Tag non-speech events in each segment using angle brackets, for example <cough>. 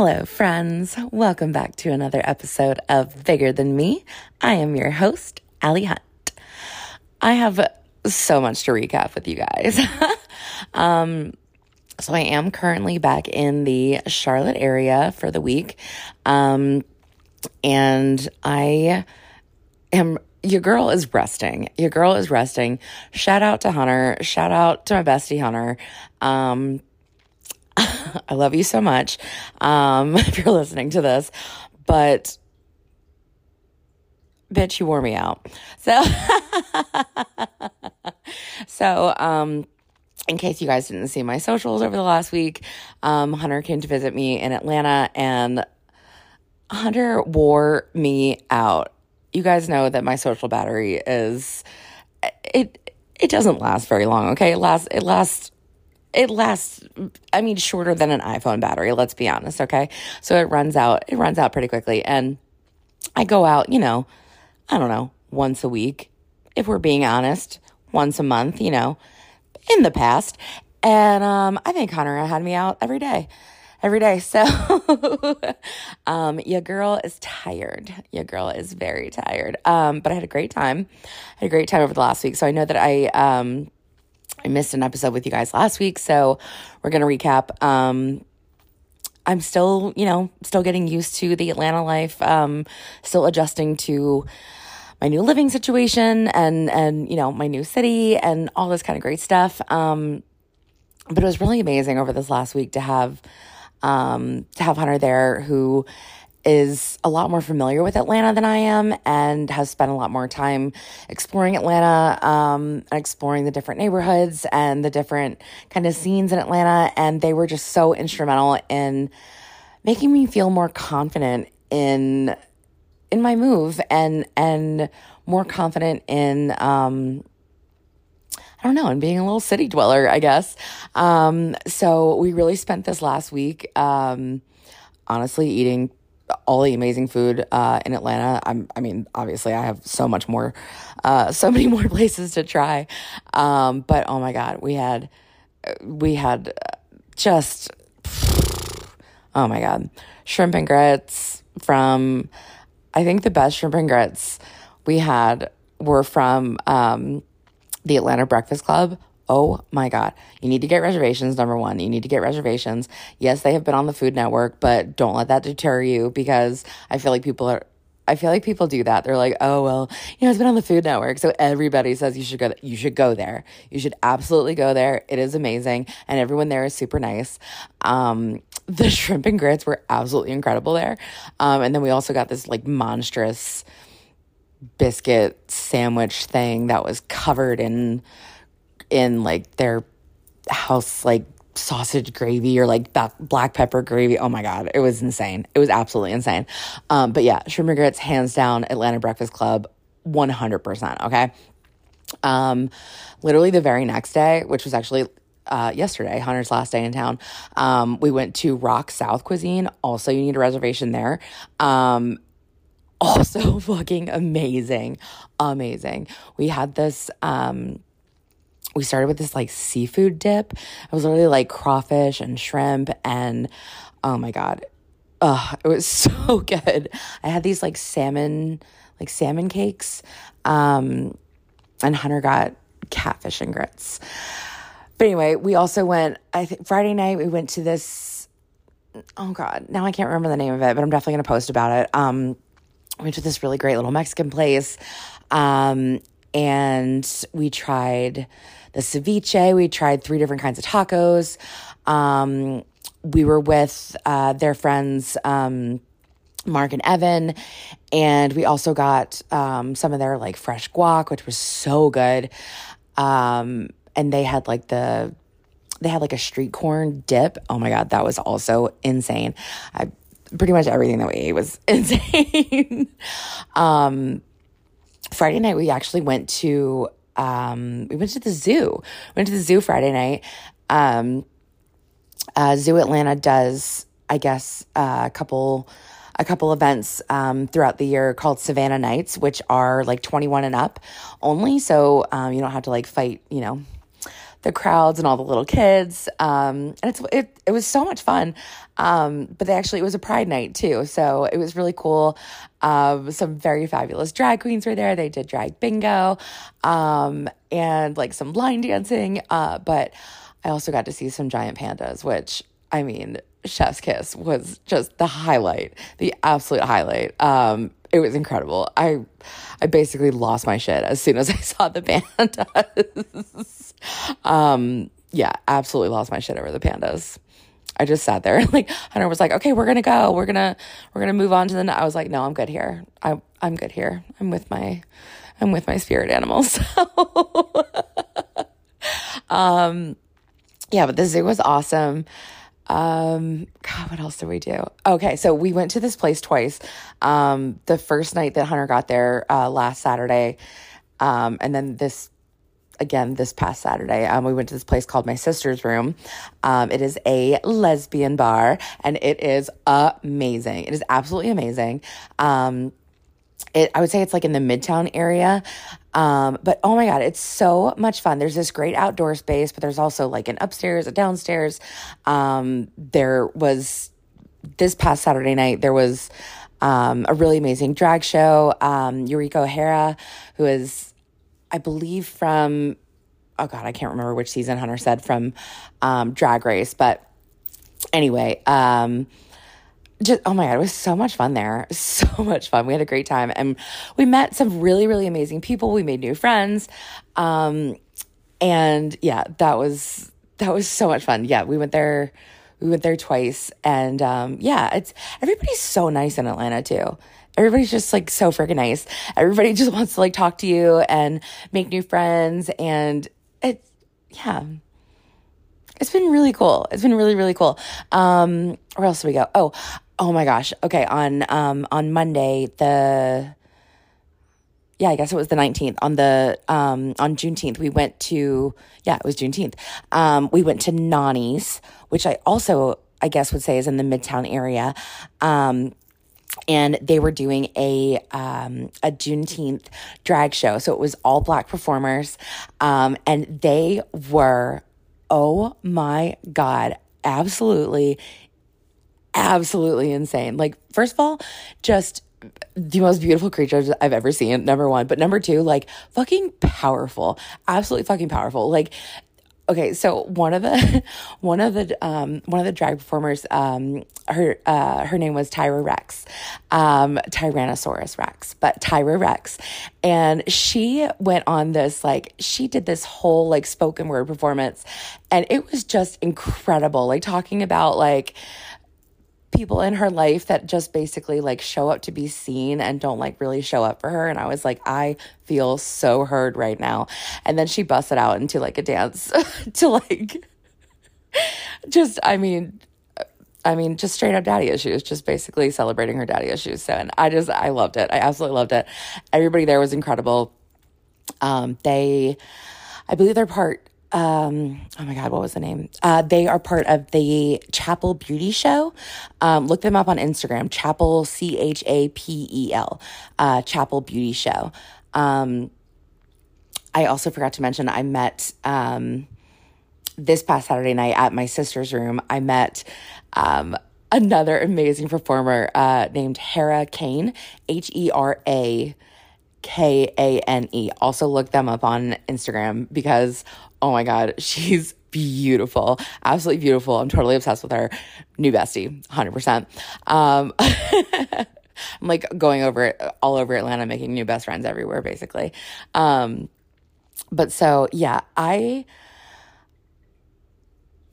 Hello, friends. Welcome back to another episode of Bigger Than Me. I am your host, Allie Hunt. I have so much to recap with you guys. <laughs> um, so I am currently back in the Charlotte area for the week. Um, and I am your girl is resting. Your girl is resting. Shout out to Hunter. Shout out to my bestie Hunter. Um, <laughs> I love you so much. Um, <laughs> if you're listening to this, but bitch, you wore me out. So, <laughs> so, um, in case you guys didn't see my socials over the last week, um, Hunter came to visit me in Atlanta and Hunter wore me out. You guys know that my social battery is it it doesn't last very long, okay? It lasts it lasts it lasts I mean shorter than an iPhone battery, let's be honest, okay? So it runs out it runs out pretty quickly and I go out, you know, I don't know, once a week if we're being honest, once a month, you know, in the past. And um I think Hunter had me out every day every day. So, <laughs> um, your girl is tired. Your girl is very tired. Um, but I had a great time. I had a great time over the last week. So I know that I, um, I missed an episode with you guys last week. So we're going to recap. Um, I'm still, you know, still getting used to the Atlanta life, um, still adjusting to my new living situation and, and, you know, my new city and all this kind of great stuff. Um, but it was really amazing over this last week to have, um, to have Hunter there who is a lot more familiar with Atlanta than I am and has spent a lot more time exploring Atlanta um, and exploring the different neighborhoods and the different kind of scenes in Atlanta. And they were just so instrumental in making me feel more confident in in my move and and more confident in um, I don't know, and being a little city dweller, I guess. Um, so we really spent this last week, um, honestly eating all the amazing food uh, in Atlanta. I'm, I mean, obviously, I have so much more, uh, <laughs> so many more places to try. Um, but oh my god, we had, we had just, oh my god, shrimp and grits from. I think the best shrimp and grits we had were from um, the Atlanta Breakfast Club. Oh my God. You need to get reservations. Number one, you need to get reservations. Yes, they have been on the Food Network, but don't let that deter you because I feel like people are. I feel like people do that. They're like, "Oh well, you know, it's been on the Food Network, so everybody says you should go. You should go there. You should absolutely go there. It is amazing, and everyone there is super nice. Um, the <laughs> shrimp and grits were absolutely incredible there, um, and then we also got this like monstrous biscuit sandwich thing that was covered in in like their house like sausage gravy or like black pepper gravy. Oh my god, it was insane. It was absolutely insane. Um, but yeah, shrimp grits, hands down, Atlanta Breakfast Club, one hundred percent. Okay. Um, literally the very next day, which was actually uh, yesterday, Hunter's last day in town, um, we went to Rock South Cuisine. Also, you need a reservation there. Um, <laughs> also fucking amazing. Amazing. We had this um we started with this like seafood dip. It was literally like crawfish and shrimp and oh my god. Oh, it was <laughs> so good. I had these like salmon like salmon cakes. Um and Hunter got catfish and grits. But anyway, we also went I think Friday night we went to this oh god, now I can't remember the name of it, but I'm definitely going to post about it. Um went to this really great little Mexican place. Um, and we tried the ceviche. We tried three different kinds of tacos. Um, we were with uh, their friends, um, Mark and Evan, and we also got um, some of their like fresh guac, which was so good. Um, and they had like the they had like a street corn dip. Oh my god, that was also insane. I pretty much everything that we ate was <laughs> insane. um, Friday night, we actually went to, um, we went to the zoo. We went to the zoo Friday night. Um, uh, Zoo Atlanta does, I guess, uh, a couple, a couple events um, throughout the year called Savannah Nights, which are like 21 and up only. So um, you don't have to like fight, you know, the crowds and all the little kids. Um, and it's it it was so much fun. Um, but they actually it was a pride night too, so it was really cool. Um, some very fabulous drag queens were there. They did drag bingo, um, and like some line dancing. Uh, but I also got to see some giant pandas, which I mean, Chef's Kiss was just the highlight, the absolute highlight. Um, it was incredible. I I basically lost my shit as soon as I <laughs> saw the pandas. <laughs> um, yeah, absolutely lost my shit over the pandas. I just sat there <laughs> like Hunter was like, "Okay, we're gonna go. We're gonna we're gonna move on to the." I was like, "No, I'm good here. I I'm good here. I'm with my I'm with my spirit animals." <laughs> um, yeah, but the zoo was awesome. Um, God, what else did we do? Okay, so we went to this place twice. Um, the first night that Hunter got there, uh, last Saturday, um, and then this again this past Saturday. Um, we went to this place called My Sister's Room. Um, it is a lesbian bar, and it is amazing. It is absolutely amazing. Um, it, I would say it's like in the Midtown area. Um, but oh my God, it's so much fun. There's this great outdoor space, but there's also like an upstairs, a downstairs. Um, there was this past Saturday night, there was um, a really amazing drag show. Um, Eureka O'Hara, who is, I believe, from, oh God, I can't remember which season Hunter said from um, Drag Race, but anyway, um, just oh my god it was so much fun there. <laughs> So much fun. We had a great time. And we met some really really amazing people. We made new friends. Um and yeah that was that was so much fun. Yeah we went there we went there twice. And um yeah it's everybody's so nice in atlanta too everybody's just like so freaking nice everybody <laughs> just wants to like talk to you and make new friends and it's yeah it's been really cool. It's been really, really cool. Um, where else do we go? Oh, oh my gosh. Okay. On, um, on Monday, the, yeah, I guess it was the 19th on the, um, on Juneteenth, we went to, yeah, it was Juneteenth. Um, we went to Nani's, which I also, I guess would say is in the Midtown area. Um, and they were doing a um, a Juneteenth drag show, so it was all black performers, um, and they were, oh my god, absolutely absolutely insane. Like, first of all, just the most beautiful creatures I've ever seen, number one. But number two, like fucking powerful. Absolutely fucking powerful. Like, okay, so one of the <laughs> one of the um one of the drag performers, um, her uh her name was Tyra Rex, um, Tyrannosaurus Rex, but Tyra Rex. And she went on this like she did this whole like spoken word performance and it was just incredible. Like talking about like people in her life that just basically like show up to be seen and don't like really show up for her. And I was like, I feel so heard right now. And then she busted out into like a dance <laughs> to like, just, I mean, I mean, just straight up daddy issues, just basically celebrating her daddy issues. So, and I just, I loved it. I absolutely loved it. Everybody there was incredible. Um, they, I believe they're part um oh my god what was the name? Uh they are part of the chapel beauty show. Um look them up on instagram chapel c-h-a-p-e-l uh chapel beauty show. Um i also forgot to mention i met um this past saturday night at my sister's room i met um another amazing performer uh named hera kane h-e-r-a K A N E. Also, look them up on Instagram because oh my God, <laughs> she's beautiful, absolutely beautiful. I'm totally obsessed with her. New bestie, 100%. Um, <laughs> I'm like going over it all over Atlanta, making new best friends everywhere, basically. Um, but so, yeah, I.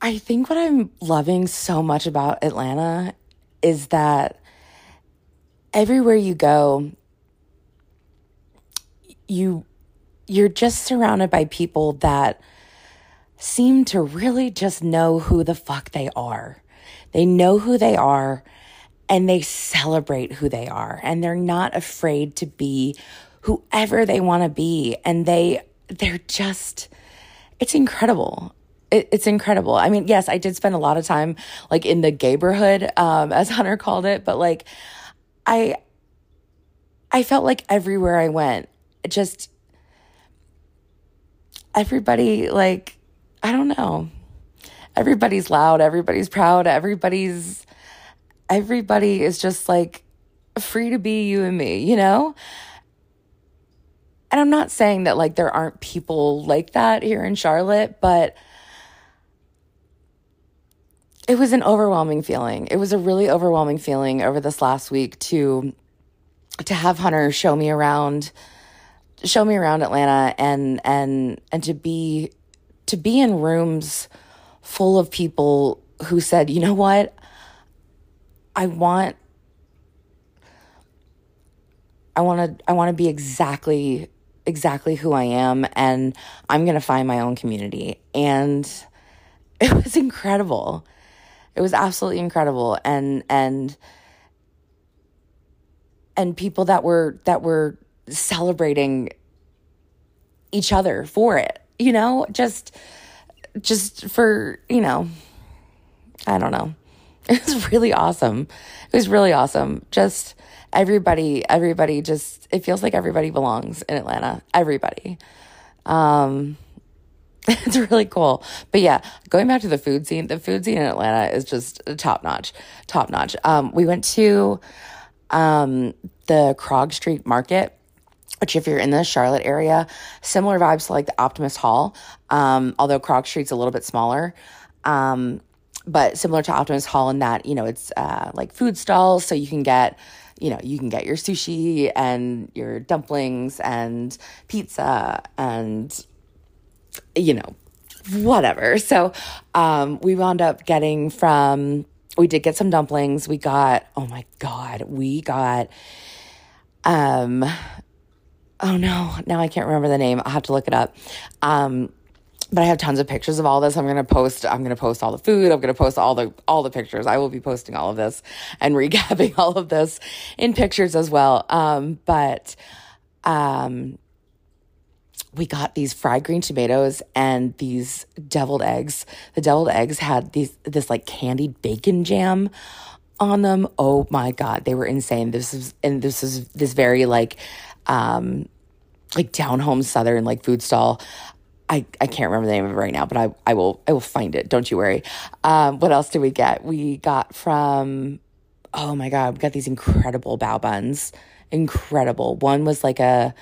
I think what I'm loving so much about Atlanta is that everywhere you go, you you're just surrounded by people that seem to really just know who the fuck they are. They know who they are and they celebrate who they are and they're not afraid to be whoever they want to be and they they're just it's incredible it, it's incredible i mean yes i did spend a lot of time like in the neighborhood um as <laughs> hunter called it but like i i felt like everywhere i went just everybody like I don't know. Everybody's loud, everybody's proud, everybody's everybody is just like free to be you and me, you know? And I'm not saying that like there aren't people like that here in Charlotte, but it was an overwhelming feeling. It was a really overwhelming feeling over this last week to to have Hunter show me around show me around Atlanta and and and to be to be in rooms full of people who said, "You know what? I want I want to I want to be exactly exactly who I am and I'm going to find my own community." And <laughs> it was incredible. It was absolutely incredible and and and people that were that were celebrating each other for it, you know, just just for, you know, I don't know. <laughs> It was really awesome. It was really awesome. Just everybody, everybody just it feels like everybody belongs in Atlanta. Everybody. Um <laughs> it's really cool. But yeah, going back to the food scene, the food scene in Atlanta is just top notch, top notch. Um, we went to um, the Krog Street Market, which if you're in the Charlotte area, similar vibes to like the Optimist Hall, um, although Krog Street's a little bit smaller. Um, but similar to Optimist Hall in that, you know, it's uh, like food stalls, so you can get you know, you can get your sushi and your dumplings and pizza and you know, whatever. So um, we wound up getting from, we did get some dumplings. We got, oh my God, we got, um, oh no, now I can't remember the name. I'll have to look it up. Um, but I have tons of pictures of all this. I'm to post, I'm to post all the food. I'm to post all the, all the pictures. I will be posting all of this and <laughs> recapping all of this in pictures as well. Um, but, um, we got these fried green tomatoes and these deviled eggs. The deviled eggs had these this like candied bacon jam on them. Oh my god, they were insane. This is and this is this very like um like down home southern like food stall. I, I can't remember the name of it right now, but I, I will I will find it. Don't you worry. Um, what else did we get? We got from oh my god, we got these incredible bao buns. Incredible. One was like a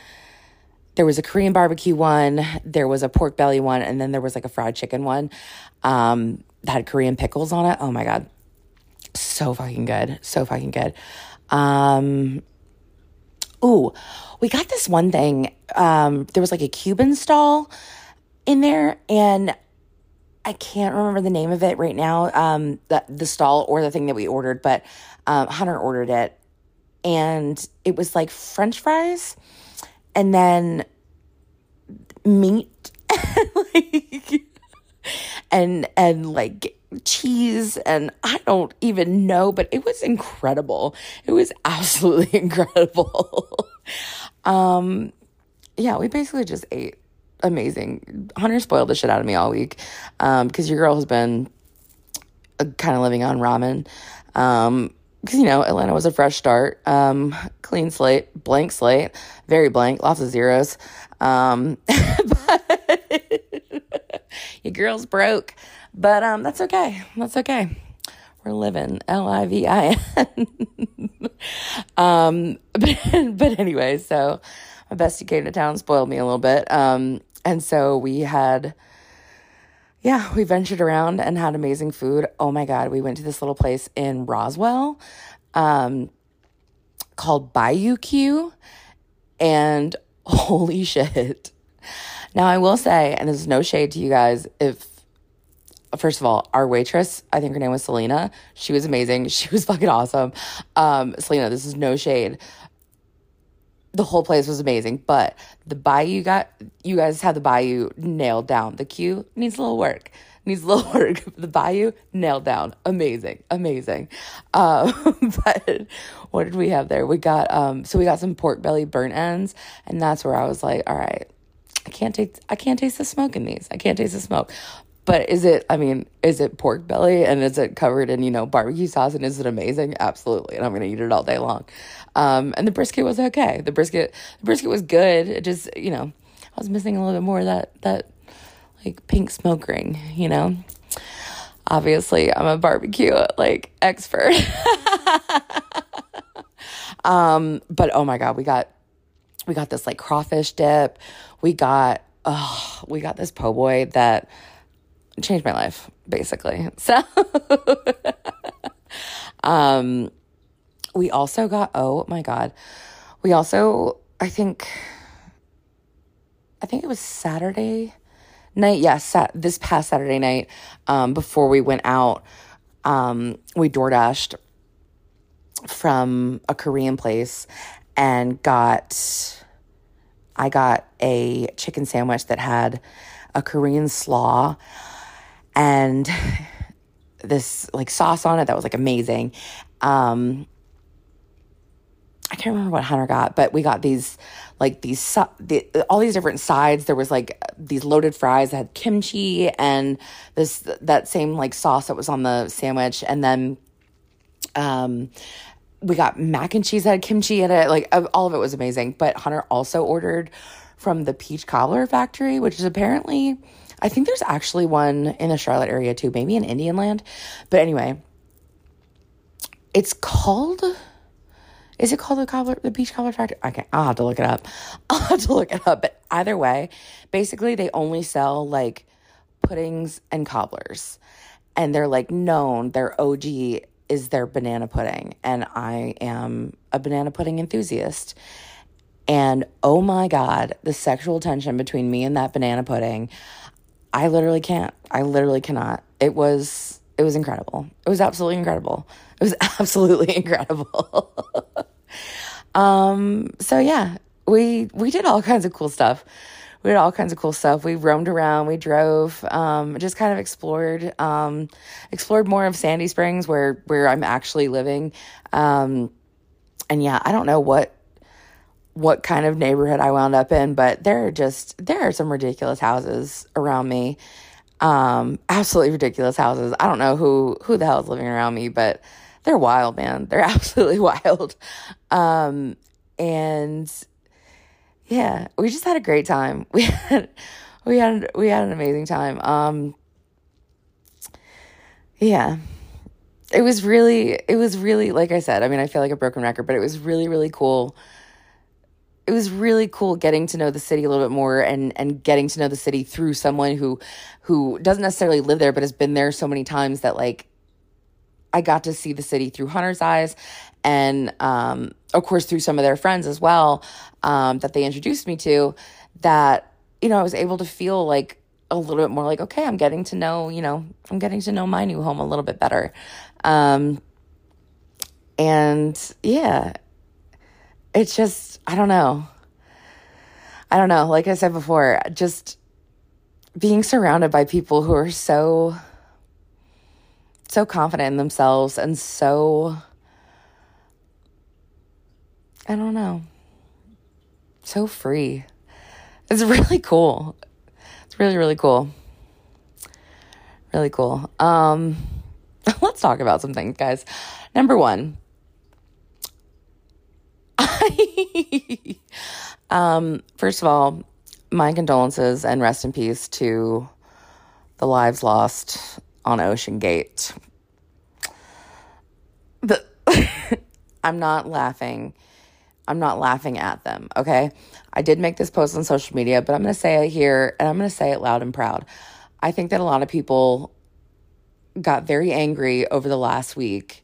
there was a Korean barbecue one, there was a pork belly one, and then there was like a fried chicken one um, that had Korean pickles on it. Oh my God. So fucking good. So fucking good. Um, ooh, we got this one thing. Um, there was like a Cuban stall in there, and I can't remember the name of it right now, um, the, the stall or the thing that we ordered, but um, Hunter ordered it. And it was like French fries and then meat <laughs> like and and like cheese and I don't even know, but it was incredible. It was <laughs> absolutely incredible. <laughs> um yeah, we basically just ate amazing. Hunter spoiled the shit out of me all week. Um because your girl has been uh, kind of living on ramen. Um because you know Atlanta was a fresh start, um, clean slate, blank slate, very blank, lots of zeros. Um, <laughs> but your girl's broke, but um, that's okay. That's okay. We're living L I V I N. <laughs> Um, <laughs> but but anyway, so my bestie came to town, spoiled me a little bit, um, and so we had yeah, we ventured around and had amazing food. Oh my God, we went to this little place in Roswell um, called Bayou Q, and <laughs> holy shit. Now, I will say, and there's no shade to you guys, if first of all, our waitress, I think her name was Selena. She was amazing. <laughs> She was fucking awesome. Um, Selena, this is no shade the whole place was amazing, but the bayou got you guys had the bayou nailed down. The queue needs a little work. Needs a little <laughs> work. The bayou nailed down. Amazing, amazing. Um, <laughs> but what did we have there? We got um, so we got some pork belly burnt ends, and that's where I was like, all right, I can't taste I can't taste the smoke in these. I can't taste the smoke. But is it, I mean, is it pork belly and is it covered in, you know, barbecue sauce and is it amazing? Absolutely. And I'm going to eat it all day long. Um, and the brisket was okay. The brisket, the brisket was good. It just, you know, I was missing a little bit more of that, that like pink smoke ring, you know? Obviously, I'm a barbecue like expert. <laughs> um, but oh my god, we got we got this like crawfish dip. We got oh, we got this po' boy that changed my life basically. <laughs> So um we also got oh my god. We also I think I think it was Saturday night. Yes, yeah, sat, this past Saturday night, um, before we went out, um, we door dashed from a Korean place and got. I got a chicken sandwich that had a Korean slaw and this like sauce on it that was like amazing. Um, I can't remember what Hunter got, but we got these like these the, all these different sides. There was like these loaded fries that had kimchi and this that same like sauce that was on the sandwich, and then um we got mac and cheese that had kimchi in it. Like all of it was amazing. But Hunter also ordered from the Peach Cobbler Factory, which is apparently I think there's actually one in the Charlotte area too, maybe in Indian Land. But anyway, it's called is it called the cobbler, the peach cobbler factory? Okay, I'll have to look it up. <laughs> I'll have to look it up. But either way, basically they only sell like puddings and cobblers. And they're like known, their OG is their banana pudding. And I am a banana pudding enthusiast. And oh my God, the sexual tension between me and that banana pudding, I literally can't. I literally cannot. It was it was incredible. It was absolutely incredible. It was <laughs> absolutely incredible. <laughs> um, so yeah, we we did all kinds of cool stuff. We did all kinds of cool stuff. We roamed around, we drove, um, just kind of explored, um, explored more of Sandy Springs where where I'm actually living. Um, and yeah, I don't know what what kind of neighborhood I wound up in, but there are just there are some ridiculous houses around me. Um, absolutely ridiculous houses. I don't know who who the hell is living around me, but they're wild, man. <laughs> They're absolutely wild. Um, and yeah, we just had a great time. <laughs> We had we had we had an amazing time. Um, yeah. It was really it was really like I said, I mean, I feel like a broken record, but it was really really cool it was really cool getting to know the city a little bit more and and getting to know the city through someone who who doesn't necessarily live there but has been there so many times that like I got to see the city through Hunter's eyes and um, of course through some of their friends as well um, that they introduced me to that you know I was able to feel like a little bit more like okay I'm getting to know you know I'm getting to know my new home a little bit better. Um, and yeah it's just, I don't know. I don't know. Like I said before, just being surrounded by people who are so, so confident in themselves and so, I don't know, so free. It's really cool. It's really, really cool. Really cool. Um, <laughs> let's talk about some things, guys. Number one, <laughs> um, first of all, my condolences and rest in peace to the lives lost on Ocean Gate. The <laughs> I'm not laughing. I'm not laughing at them, okay? I did make this post on social media, but I'm going to say it here and I'm going to say it loud and proud. I think that a lot of people got very angry over the last week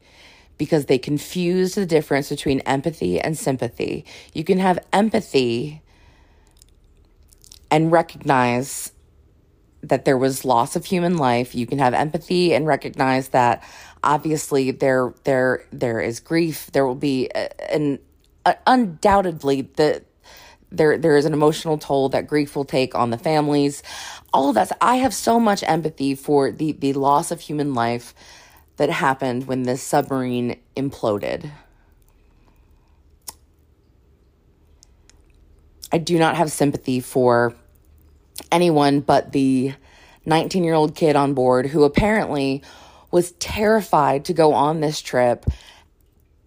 because they confuse the difference between empathy and sympathy. You can have empathy and recognize that there was loss of human life. You can have empathy and recognize that obviously there there there is grief. There will be uh, an uh, undoubtedly the there there is an emotional toll that grief will take on the families. All of that. I have so much empathy for the the loss of human life that happened when this submarine imploded. I do not have sympathy for anyone but the 19 year old kid on board who apparently was terrified to go on this trip,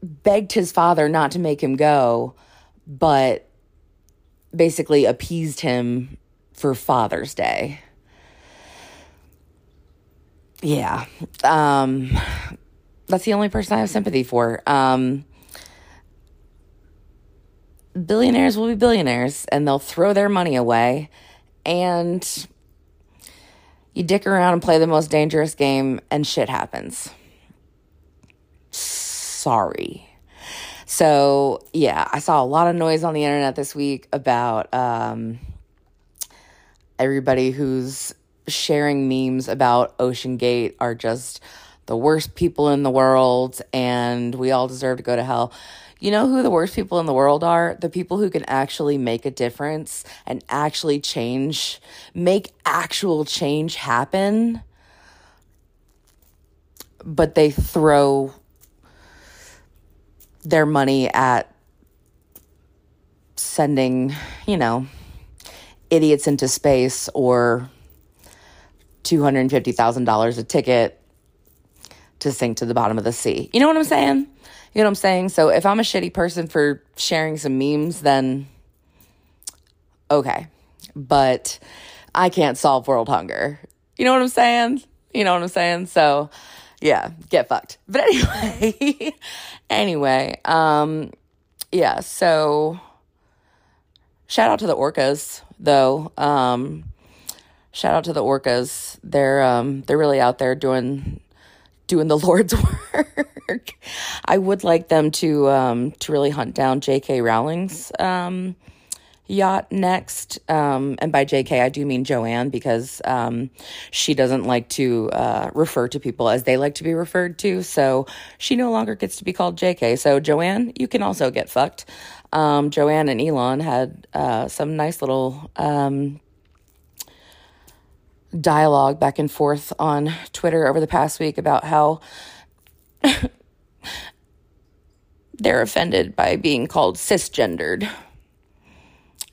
begged his father not to make him go, but basically appeased him for Father's Day. Yeah. Um, that's the only person I have sympathy for. Um, billionaires will be billionaires and they'll throw their money away and you dick around and play the most dangerous game and shit happens. Sorry. So, yeah, I saw a lot of noise on the internet this week about um, everybody who's sharing memes about Ocean Gate are just the worst people in the world and we all deserve to go to hell. You know who the worst people in the world are? The people who can actually make a difference and actually change, make actual change happen. But they throw their money at sending, you know, idiots into space or $250,000 a ticket to sink to the bottom of the sea. You know what I'm saying? You know what I'm saying? So if I'm a shitty person for sharing some memes, then okay. But I can't solve world hunger. You know what I'm saying? You know what I'm saying? So yeah, get fucked. But <laughs> anyway, anyway, um, yeah, so shout out to the orcas though. Um, shout out to the orcas. They're um, they're really out there doing doing the <laughs> Lord's work. I would like them to um, to really hunt down J.K. Rowling's um, yacht next. Um, and by J.K. I do mean Joanne because um, she doesn't like to uh, refer to people as they like to be referred to. So she no longer gets to be called J.K. So Joanne, you can also get fucked. Um, Joanne and Elon had uh, some nice little um, dialogue back and forth on Twitter over the past week about how <laughs> they're offended by being called cisgendered.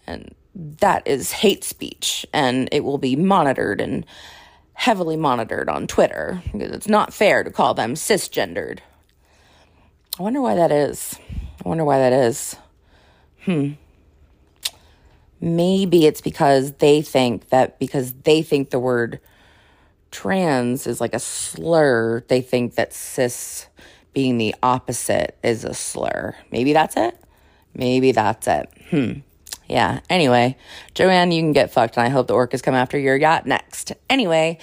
And that is hate speech, and it will be monitored and heavily monitored on Twitter because it's not fair to call them cisgendered. I wonder why that is. I wonder why that is. Hmm maybe it's because they think that because they think the word trans is like a slur, they think that cis being the opposite is a slur. Maybe that's it. Maybe that's it. Hmm. Yeah. Anyway, Joanne, you can get fucked, and I hope the orcas come after your yacht next. Anyway,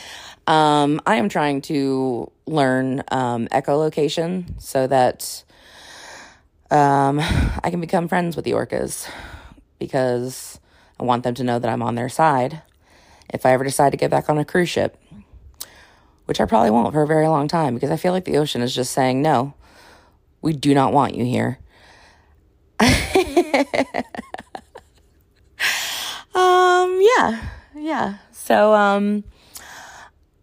um, I am trying to learn um, echolocation so that um, I can become friends with the orcas because I want them to know that I'm on their side if I ever decide to get back on a cruise ship, which I probably won't for a very long time because I feel like the ocean is just saying, no, we do not want you here. <laughs> um, yeah, yeah. So, um,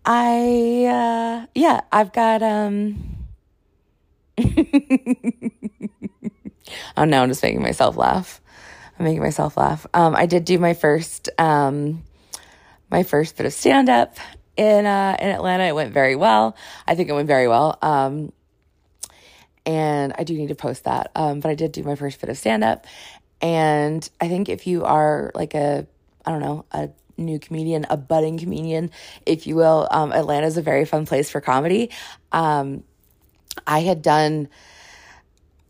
I, uh, yeah, I've got, um, <laughs> oh no, I'm just making myself laugh. I'm making myself laugh. Um, I did do my first um, my first bit of stand up in uh, in Atlanta. It went very well. I think it went very well. Um, and I do need to post that. Um, but I did do my first bit of stand up, and I think if you are like a I don't know a new comedian, a budding comedian, if you will, um, Atlanta is a very fun place for comedy. Um, I had done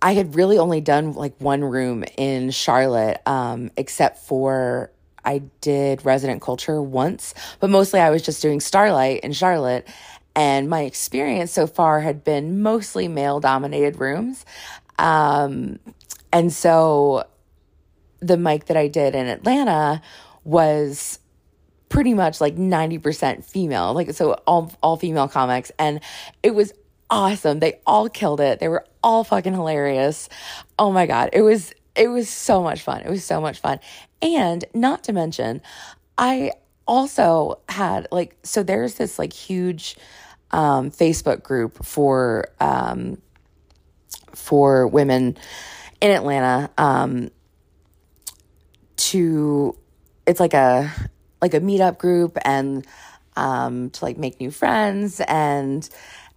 I had really only done like one room in Charlotte, um, except for I did resident culture once, but mostly I was just doing Starlight in Charlotte. And my experience so far had been mostly male dominated rooms. Um, and so the mic that I did in Atlanta was pretty much like 90% female, like so all all female comics and it was awesome. They all killed it. They were all fucking hilarious. Oh my God. It was, it was so much fun. It was so much fun. And not to mention, I also had like, so there's this like huge um, Facebook group for, um, for women in Atlanta, um, to, it's like a, like a meetup group and, um, to like make new friends and,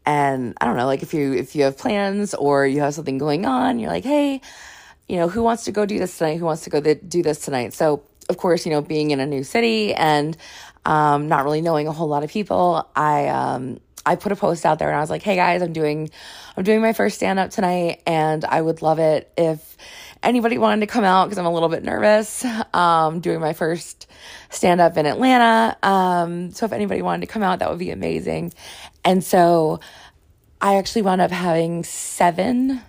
and I don't know, like if you if you have plans or you have something going on, you're like, hey, you know, who wants to go do this tonight? Who wants to go th- do this tonight? So of course, you know, being in a new city and um, not really knowing a whole lot of people, I um, I put a post out there and I was like, "Hey guys, I'm doing I'm doing my first stand up tonight and I would love it if anybody wanted to come out because I'm a little bit nervous. Um, doing my first stand up in Atlanta. Um, so if anybody wanted to come out, that would be amazing. And so I actually wound up having seven,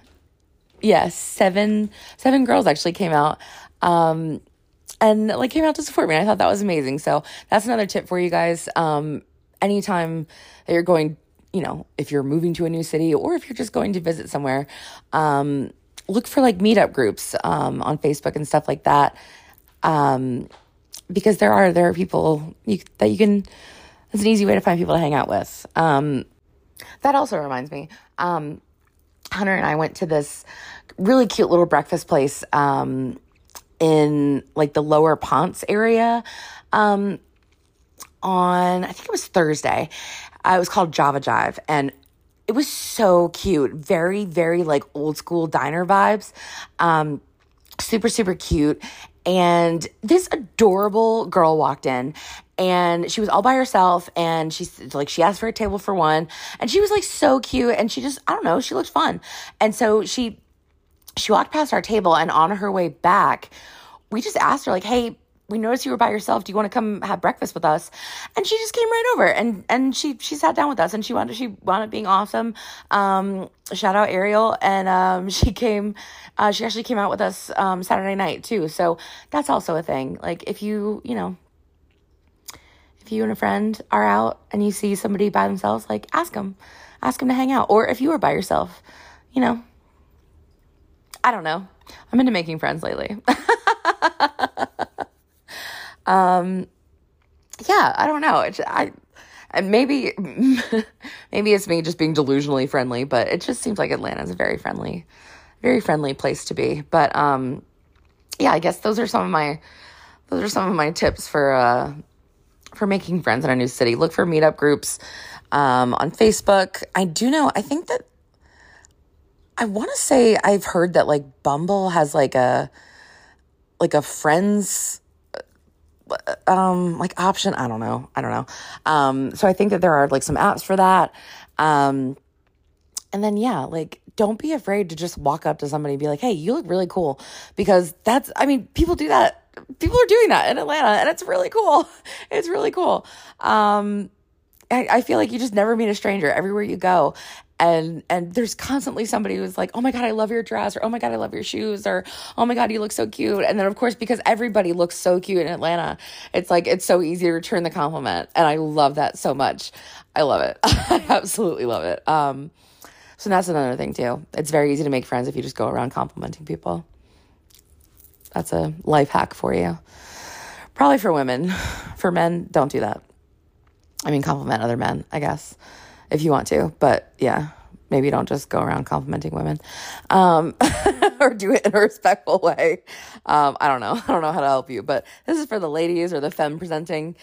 yes, yeah, seven, seven girls actually came out. Um, and like came out to support me. I thought that was amazing. So that's another tip for you guys. Um, anytime that you're going, you know, if you're moving to a new city or if you're just going to visit somewhere, um, look for like meetup groups um, on Facebook and stuff like that. Um, because there are there are people you, that you can. It's an easy way to find people to hang out with. Um, that also reminds me. Um, Hunter and I went to this really cute little breakfast place um, in like the Lower Ponce area um, on I think it was Thursday. Uh, it was called Java Jive, and it was so cute. Very, very like old school diner vibes. Um, super, super cute. And this adorable girl walked in and she was all by herself and she's like she asked for a table for one and she was like so cute and she just I don't know, she looked fun. And so she she walked past our table and on her way back, we just asked her like, "Hey, we noticed you were by yourself. Do you want to come have breakfast with us? And she just came right over and and she she sat down with us and she wanted she wound up being awesome. Um, shout out Ariel and um, <laughs> she came. Uh, she actually came out with us um, Saturday night too. So that's also a thing. Like if you you know if you and a friend are out and you see somebody by themselves, like ask them, ask them to hang out. Or if you are by yourself, you know. I don't know. I'm into making friends lately. <laughs> Um, yeah, I don't know. It, I, and maybe, <laughs> maybe it's me just being delusionally friendly, but it just seems like Atlanta is a very friendly, very friendly place to be. But, um, yeah, I guess those are some of my, those are some of my tips for, uh, for making friends in a new city. Look for meetup groups, um, on Facebook. I do know, I think that, I want to say I've heard that like Bumble has like a, like a friends, um like option. I don't know. I don't know. Um so i think that there are like some apps for that. Um and then yeah like don't be afraid to just walk up to somebody and be like hey you look really cool. Because that's i mean people do that people are doing that in atlanta and it's really cool. <laughs> It's really cool. Um I, I feel like you just never meet a stranger everywhere you go. And and there's constantly somebody who's like oh my god i love your dress or oh my god i love your shoes or oh my god you look so cute. And then of course because everybody looks so cute in atlanta it's like it's so easy to return the compliment. And i love that so much. I love it. <laughs> I absolutely love it. Um so that's another thing too. It's very easy to make friends if you just go around complimenting people that's a life hack for you probably for women for men don't do that i mean compliment other men i guess if you want to. But yeah, maybe don't just go around complimenting women um, <laughs> or do it in a respectful way. Um, I don't know. I don't know how to help you, but this is for the ladies or the femme presenting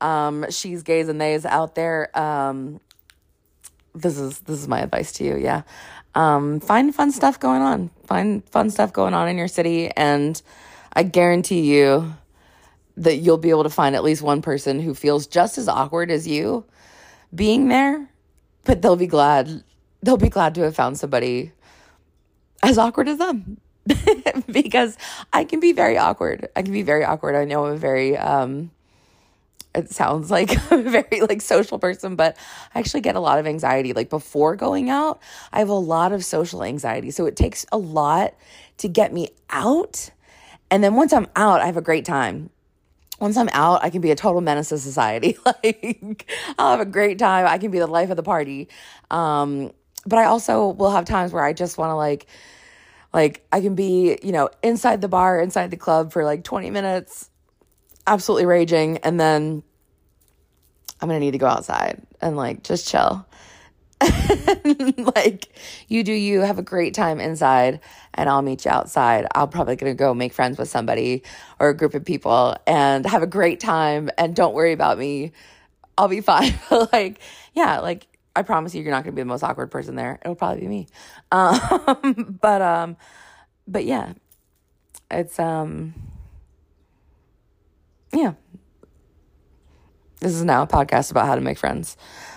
um, she's gays and theys out there. Um, this is this is my advice to you. Yeah, um, find fun stuff going on. Find fun stuff going on in your city, and I guarantee you that you'll be able to find at least one person who feels just as awkward as you being there but they'll be glad they'll be glad to have found somebody as awkward as them <laughs> because I can be very awkward. I can be very awkward. I know I'm a very um it sounds like <laughs> I'm a very like social person, but I actually get a lot of anxiety. Like before going out, I have a lot of social anxiety. So it takes a lot to get me out. And then once I'm out, I have a great time once I'm out, I can be a total menace to society. <laughs> like, I'll have a great time. I can be the life of the party. Um, but I also will have times where I just want to like, like I can be, you know, inside the bar, inside the club for like 20 minutes, absolutely raging, and then I'm gonna need to go outside and like just chill. <laughs> like you do you have a great time inside and I'll meet you outside. I'll probably gonna go make friends with somebody or a group of people and have a great time and don't worry about me. I'll be <laughs> fine. like, yeah, like I promise you you're not gonna be the most awkward person there. It'll probably be me. <laughs> Um but um but yeah. It's um yeah. This is now a podcast about how to make friends.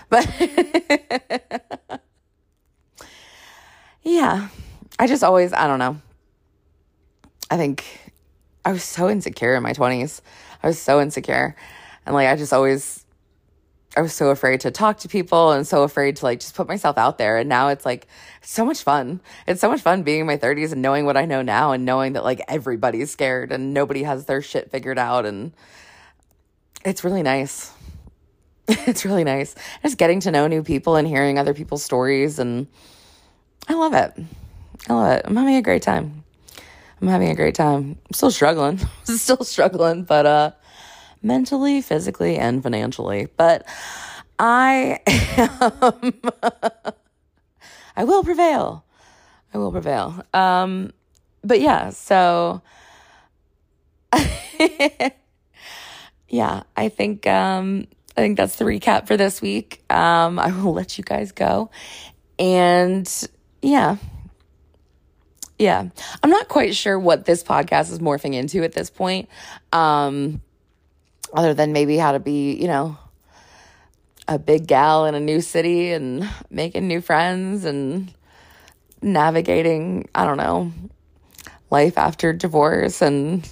But <laughs> yeah, I just always, I don't know. I think I was so insecure in my 20s. I was so insecure. And like, I just always, I was so afraid to talk to people and so afraid to like just put myself out there. And now it's like so much fun. It's so much fun being in my 30s and knowing what I know now and knowing that like everybody's scared and nobody has their shit figured out. And it's really nice. <laughs> it's really nice. Just getting to know new people and hearing other people's stories. And I love it. I love it. I'm having a great time. I'm having a great time. I'm still struggling. <laughs> still struggling, but uh mentally, physically, and financially. But I am <laughs> I will prevail. I will prevail. Um but yeah, so <laughs> yeah, I think um I think that's the recap for this week. Um I will let you guys go. And yeah, yeah. I'm not quite sure what this podcast is morphing into at this point. Um, other than maybe how to be, you know, a big gal in a new city and making new friends and navigating, I don't know, life after divorce and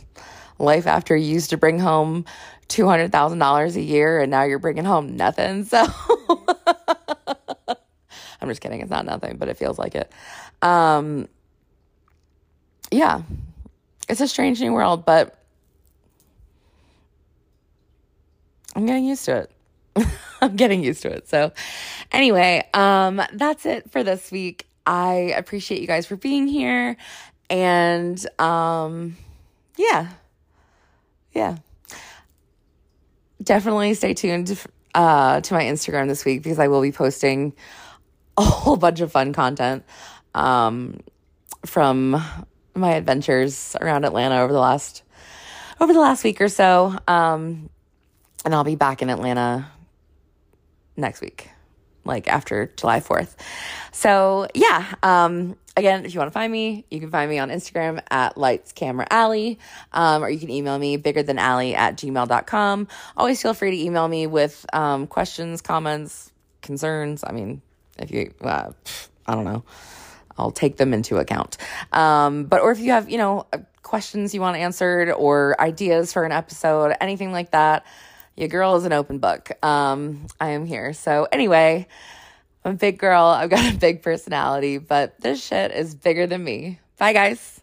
life after you used to bring home $200,000 a year and now you're bringing home nothing. <laughs> So I'm just kidding. It's not nothing, but it feels like it. Um, yeah, it's a strange new world, but I'm getting used to it. <laughs> I'm getting used to it. So, anyway, um, that's it for this week. I appreciate you guys for being here, and um, yeah, yeah, definitely stay tuned uh, to my Instagram this week because I will be posting a whole bunch of fun content um, from my adventures around Atlanta over the last over the last week or so. Um, and I'll be back in Atlanta next week, like after July 4th. So, yeah, um, again, if you want to find me, you can find me on Instagram at Lights Camera Alley, um, or you can email me bigger than alley at gmail.com. Always feel free to email me with um, questions, comments, concerns. I mean, if you, uh, I don't know. I'll take them into account. Um, but, or if you have, you know, uh, questions you want answered or ideas for an episode, anything like that, your girl is an open book. Um, I am here. So, anyway, I'm a big girl. I've got a big personality, but this shit is bigger than me. Bye, guys.